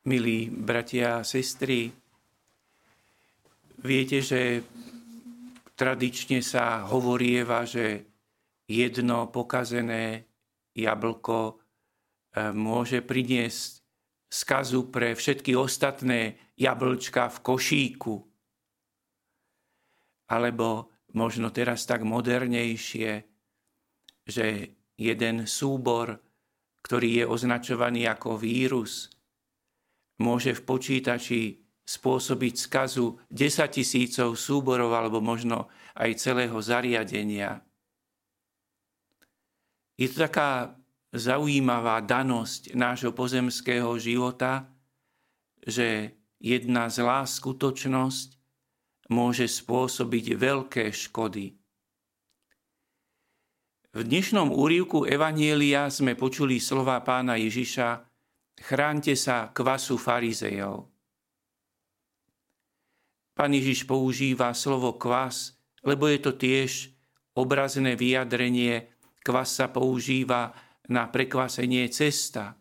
Milí bratia a sestry, viete, že tradične sa hovorieva, že jedno pokazené jablko e, môže priniesť skazu pre všetky ostatné jablčka v košíku. Alebo možno teraz tak modernejšie, že jeden súbor, ktorý je označovaný ako vírus, môže v počítači spôsobiť skazu 10 tisícov súborov alebo možno aj celého zariadenia. Je to taká zaujímavá danosť nášho pozemského života, že jedna zlá skutočnosť môže spôsobiť veľké škody. V dnešnom úrivku Evanielia sme počuli slova pána Ježiša Chránte sa kvasu farizejov. Pán Ježiš používa slovo kvas, lebo je to tiež obrazné vyjadrenie. Kvas sa používa na prekvasenie cesta.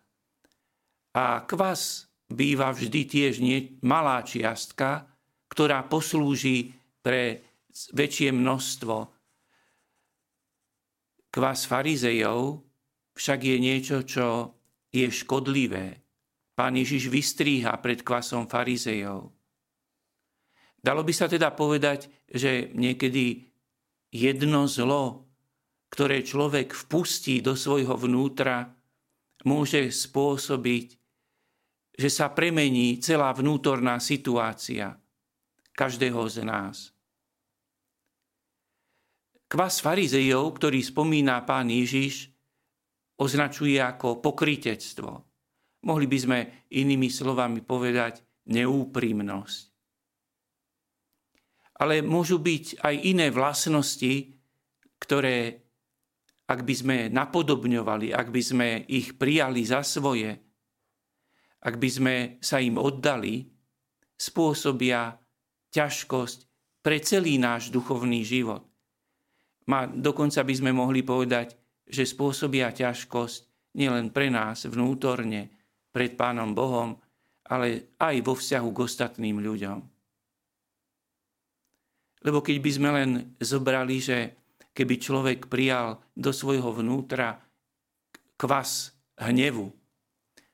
A kvas býva vždy tiež malá čiastka, ktorá poslúži pre väčšie množstvo. Kvas farizejov však je niečo, čo je škodlivé. Pán Ježiš vystríha pred kvasom farizejov. Dalo by sa teda povedať, že niekedy jedno zlo, ktoré človek vpustí do svojho vnútra, môže spôsobiť, že sa premení celá vnútorná situácia každého z nás. Kvas farizejov, ktorý spomína pán Ježiš, označuje ako pokrytectvo. Mohli by sme inými slovami povedať neúprimnosť. Ale môžu byť aj iné vlastnosti, ktoré, ak by sme napodobňovali, ak by sme ich prijali za svoje, ak by sme sa im oddali, spôsobia ťažkosť pre celý náš duchovný život. Ma, dokonca by sme mohli povedať, že spôsobia ťažkosť nielen pre nás vnútorne, pred Pánom Bohom, ale aj vo vzťahu k ostatným ľuďom. Lebo keď by sme len zobrali, že keby človek prijal do svojho vnútra kvas hnevu,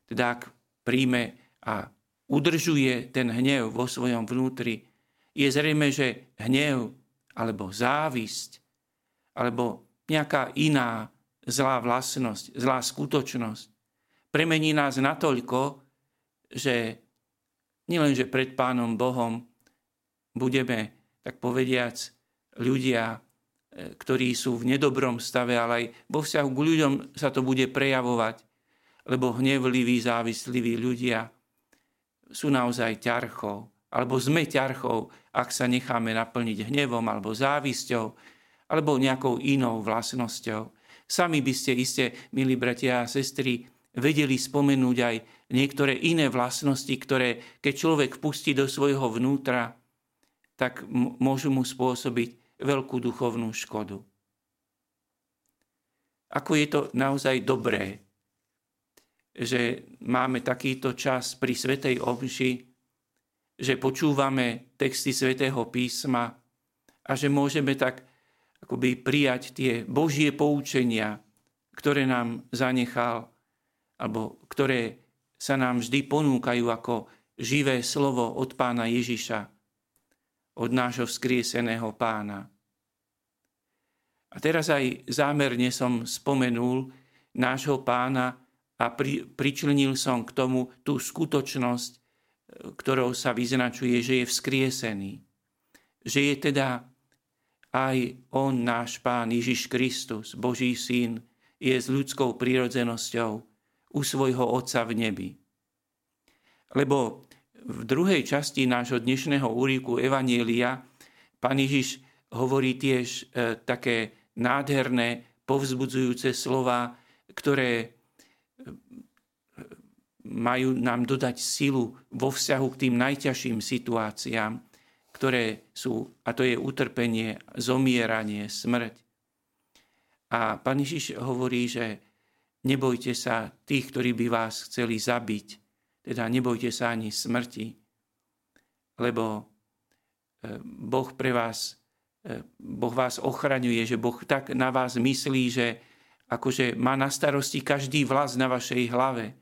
teda ak príjme a udržuje ten hnev vo svojom vnútri, je zrejme, že hnev alebo závisť alebo nejaká iná zlá vlastnosť, zlá skutočnosť premení nás natoľko, že nielenže pred Pánom Bohom budeme, tak povediac, ľudia, e, ktorí sú v nedobrom stave, ale aj vo vzťahu k ľuďom sa to bude prejavovať, lebo hnevliví, závislí ľudia sú naozaj ťarchou, alebo sme ťarchou, ak sa necháme naplniť hnevom alebo závisťou, alebo nejakou inou vlastnosťou. Sami by ste iste, milí bratia a sestry, vedeli spomenúť aj niektoré iné vlastnosti, ktoré keď človek pustí do svojho vnútra, tak môžu mu spôsobiť veľkú duchovnú škodu. Ako je to naozaj dobré, že máme takýto čas pri Svetej Omši, že počúvame texty Svetého písma a že môžeme tak akoby prijať tie Božie poučenia, ktoré nám zanechal, alebo ktoré sa nám vždy ponúkajú ako živé slovo od pána Ježiša, od nášho vzkrieseného pána. A teraz aj zámerne som spomenul nášho pána a pri, pričlenil som k tomu tú skutočnosť, ktorou sa vyznačuje, že je vzkriesený. Že je teda aj on, náš Pán Ježiš Kristus, Boží Syn, je s ľudskou prírodzenosťou u svojho Otca v nebi. Lebo v druhej časti nášho dnešného úriku Evanielia Pán Ježiš hovorí tiež e, také nádherné, povzbudzujúce slova, ktoré e, majú nám dodať silu vo vzťahu k tým najťažším situáciám, ktoré sú, a to je utrpenie, zomieranie, smrť. A pán Ježiš hovorí, že nebojte sa tých, ktorí by vás chceli zabiť. teda nebojte sa ani smrti, lebo e, Boh pre vás, e, Boh vás ochraňuje, že Boh tak na vás myslí, že akože má na starosti každý vlas na vašej hlave.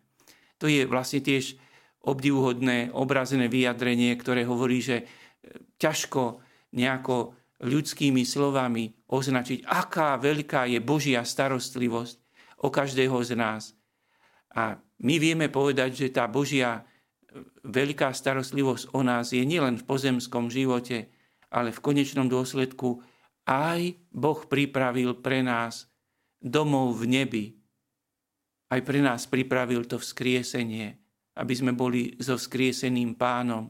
To je vlastne tiež obdivuhodné obrazné vyjadrenie, ktoré hovorí, že ťažko nejako ľudskými slovami označiť, aká veľká je Božia starostlivosť o každého z nás. A my vieme povedať, že tá Božia e, veľká starostlivosť o nás je nielen v pozemskom živote, ale v konečnom dôsledku aj Boh pripravil pre nás domov v nebi. Aj pre nás pripravil to vzkriesenie, aby sme boli so vzkrieseným pánom.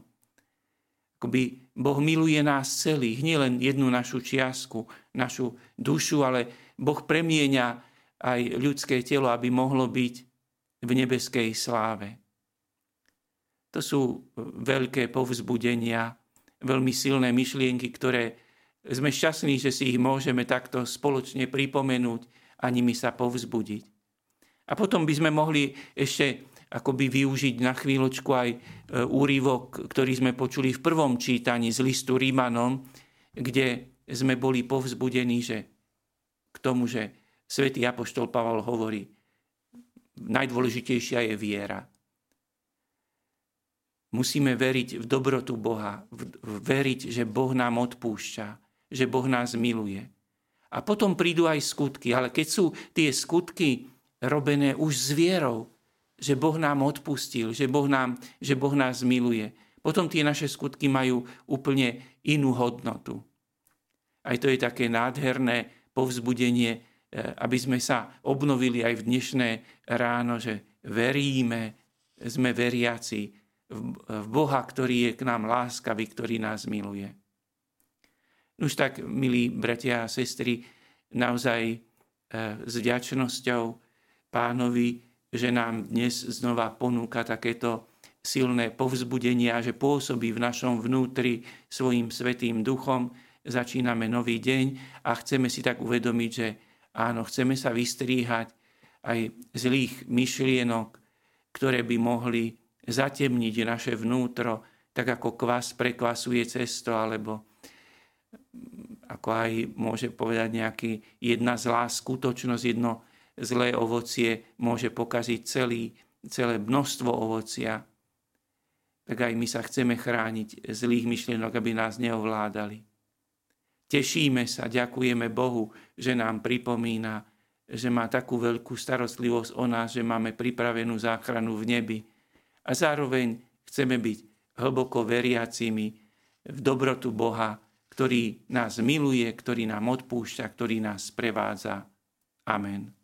Akoby Boh miluje nás celých, nielen jednu našu čiastku, našu dušu, ale Boh premieňa aj ľudské telo, aby mohlo byť v nebeskej sláve. To sú veľké povzbudenia, veľmi silné myšlienky, ktoré sme šťastní, že si ich môžeme takto spoločne pripomenúť a nimi sa povzbudiť. A potom by sme mohli ešte akoby využiť na chvíľočku aj e, úrivok, ktorý sme počuli v prvom čítaní z listu Rímanom, kde sme boli povzbudení, že k tomu, že svätý Apoštol Pavel hovorí, najdôležitejšia je viera. Musíme veriť v dobrotu Boha, veriť, že Boh nám odpúšťa, že Boh nás miluje. A potom prídu aj skutky, ale keď sú tie skutky robené už s vierou, že Boh nám odpustil, že Boh, nám, že boh nás miluje, potom tie naše skutky majú úplne inú hodnotu. Aj to je také nádherné povzbudenie E, aby sme sa obnovili aj v dnešné ráno, že veríme, sme veriaci v Boha, ktorý je k nám láskavý, ktorý nás miluje. Už tak, milí bratia a sestry, naozaj e, s vďačnosťou pánovi, že nám dnes znova ponúka takéto silné povzbudenie a že pôsobí v našom vnútri svojim svetým duchom. Začíname nový deň a chceme si tak uvedomiť, že Áno, chceme sa vystríhať aj zlých myšlienok, ktoré by mohli zatemniť naše vnútro, tak ako kvas prekvasuje cesto, alebo ako aj môže povedať nejaký jedna zlá skutočnosť, jedno zlé ovocie môže pokaziť celý, celé množstvo ovocia. Tak aj my sa chceme chrániť zlých myšlienok, aby nás neovládali. Tešíme sa, ďakujeme Bohu, že nám pripomína, že má takú veľkú starostlivosť o nás, že máme pripravenú záchranu v nebi. A zároveň chceme byť hlboko veriacimi v dobrotu Boha, ktorý nás miluje, ktorý nám odpúšťa, ktorý nás prevádza. Amen.